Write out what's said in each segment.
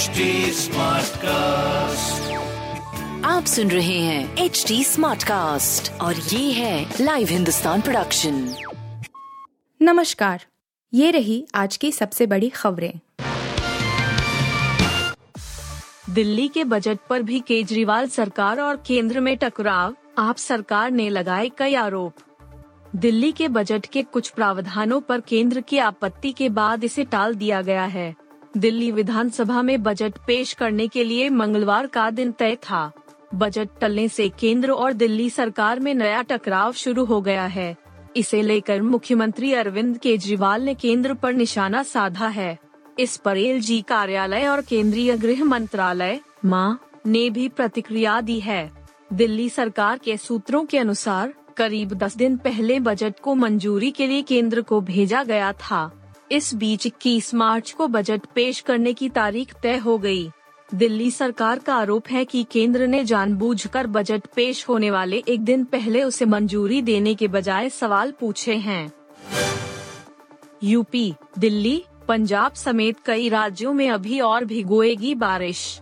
HD cast आप सुन रहे हैं एच डी स्मार्ट कास्ट और ये है लाइव हिंदुस्तान प्रोडक्शन नमस्कार ये रही आज की सबसे बड़ी खबरें। दिल्ली के बजट पर भी केजरीवाल सरकार और केंद्र में टकराव आप सरकार ने लगाए कई आरोप। दिल्ली के बजट के कुछ प्रावधानों पर केंद्र की आपत्ति के बाद इसे टाल दिया गया है। दिल्ली विधानसभा में बजट पेश करने के लिए मंगलवार का दिन तय था। बजट टलने से केंद्र और दिल्ली सरकार में नया टकराव शुरू हो गया है। इसे लेकर मुख्यमंत्री अरविंद केजरीवाल ने केंद्र पर निशाना साधा है। इस पर एल जी कार्यालय और केंद्रीय गृह मंत्रालय, माँ, ने भी प्रतिक्रिया दी है। दिल्ली सरकार के सूत्रों के अनुसार, करीब 10 दिन पहले बजट को मंजूरी के लिए केंद्र को भेजा गया था। इस बीच इक्कीस मार्च को बजट पेश करने की तारीख तय हो गई। दिल्ली सरकार का आरोप है कि केंद्र ने जानबूझकर बजट पेश होने वाले एक दिन पहले उसे मंजूरी देने के बजाय सवाल पूछे हैं। यूपी, दिल्ली, पंजाब समेत कई राज्यों में अभी और भिगोएगी बारिश।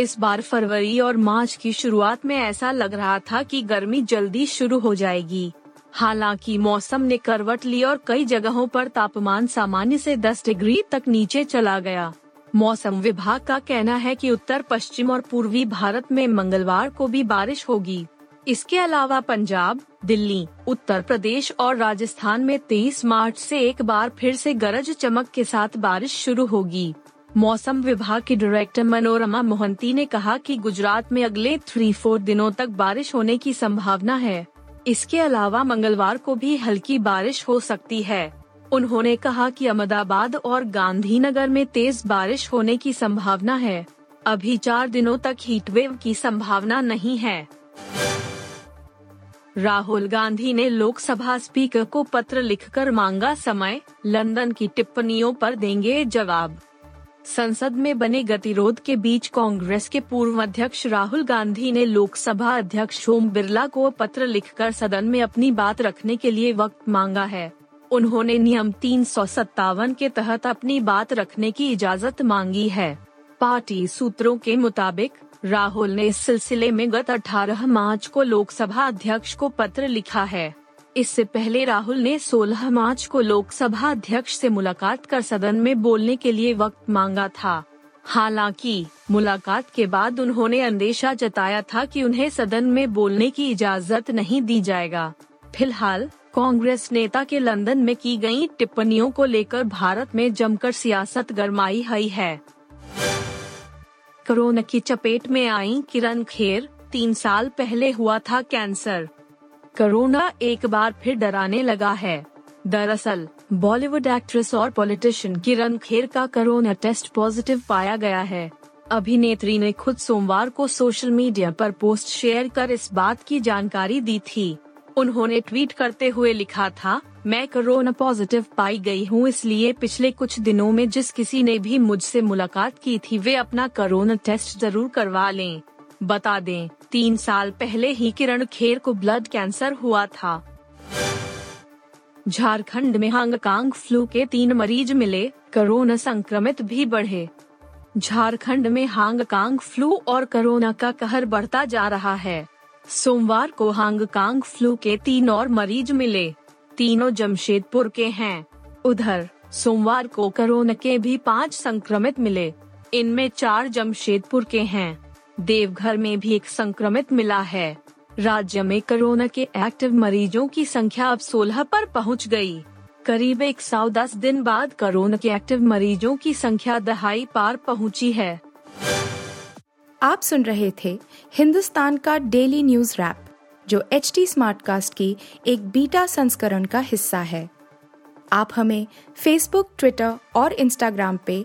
इस बार फरवरी और मार्च की शुरुआत में ऐसा लग रहा था कि गर्मी जल्दी शुरू हो जाएगी। हालाँकि मौसम ने करवट ली और कई जगहों पर तापमान सामान्य से 10 डिग्री तक नीचे चला गया। मौसम विभाग का कहना है कि उत्तर, पश्चिम और पूर्वी भारत में मंगलवार को भी बारिश होगी। इसके अलावा पंजाब, दिल्ली, उत्तर प्रदेश और राजस्थान में 23 मार्च से एक बार फिर से गरज चमक के साथ बारिश शुरू होगी। मौसम विभाग की डायरेक्टर मनोरमा मोहंती ने कहा कि गुजरात में अगले थ्री फोर दिनों तक बारिश होने की संभावना है। इसके अलावा मंगलवार को भी हल्की बारिश हो सकती है। उन्होंने कहा कि अहमदाबाद और गांधीनगर में तेज बारिश होने की संभावना है। अभी चार दिनों तक हीटवेव की संभावना नहीं है। राहुल गांधी ने लोकसभा स्पीकर को पत्र लिखकर मांगा समय, लंदन की टिप्पणियों पर देंगे जवाब। संसद में बने गतिरोध के बीच कांग्रेस के पूर्व अध्यक्ष राहुल गांधी ने लोकसभा अध्यक्ष ओम बिरला को पत्र लिखकर सदन में अपनी बात रखने के लिए वक्त मांगा है। उन्होंने नियम तीन सौ सत्तावन के तहत अपनी बात रखने की इजाज़त मांगी है। पार्टी सूत्रों के मुताबिक, राहुल ने इस सिलसिले में गत 18 मार्च को लोकसभा अध्यक्ष को पत्र लिखा है। इससे पहले राहुल ने 16 मार्च को लोकसभा अध्यक्ष से मुलाकात कर सदन में बोलने के लिए वक्त मांगा था। हालाँकि, मुलाकात के बाद उन्होंने अंदेशा जताया था कि उन्हें सदन में बोलने की इजाज़त नहीं दी जाएगा। फ़िलहाल, कांग्रेस नेता के लंदन में की गई टिप्पणियों को लेकर भारत में जमकर सियासत गरमाई हुई है। कोरोना की चपेट में आई किरण खेर, तीन साल पहले हुआ था कैंसर। कोरोना एक बार फिर डराने लगा है। दरअसल, बॉलीवुड एक्ट्रेस और पॉलिटिशियन किरण खेर का कोरोना टेस्ट पॉजिटिव पाया गया है। अभिनेत्री ने खुद सोमवार को सोशल मीडिया पर पोस्ट शेयर कर इस बात की जानकारी दी थी। उन्होंने ट्वीट करते हुए लिखा था, मैं कोरोना पॉजिटिव पाई गई हूँ, इसलिए पिछले कुछ दिनों में जिस किसी ने भी मुझसे मुलाकात की थी, वे अपना कोरोना टेस्ट ज़रूर करवा लें। बता दें तीन साल पहले ही किरण खेर को ब्लड कैंसर हुआ था। झारखंड में हांगकांग फ्लू के तीन मरीज़ मिले, कोरोना संक्रमित भी बढ़े। झारखंड में हांगकांग फ्लू और कोरोना का कहर बढ़ता जा रहा है। सोमवार को हांगकांग फ्लू के तीन और मरीज़ मिले। तीनों जमशेदपुर के हैं। उधर, सोमवार को कोरोना के भी पाँच संक्रमित मिले। इनमें चार जमशेदपुर के हैं। देवघर में भी एक संक्रमित मिला है। राज्य में कोरोना के एक्टिव मरीजों की संख्या अब 16 पर पहुँच गई। करीब एक सौ दस दिन बाद कोरोना के एक्टिव मरीजों की संख्या दहाई पार पहुँची है। आप सुन रहे थे हिंदुस्तान का डेली न्यूज़ रैप, जो एच टी कास्ट की एक बीटा संस्करण का हिस्सा है। आप हमें फेसबुक ट्विटर और इंस्टाग्राम पे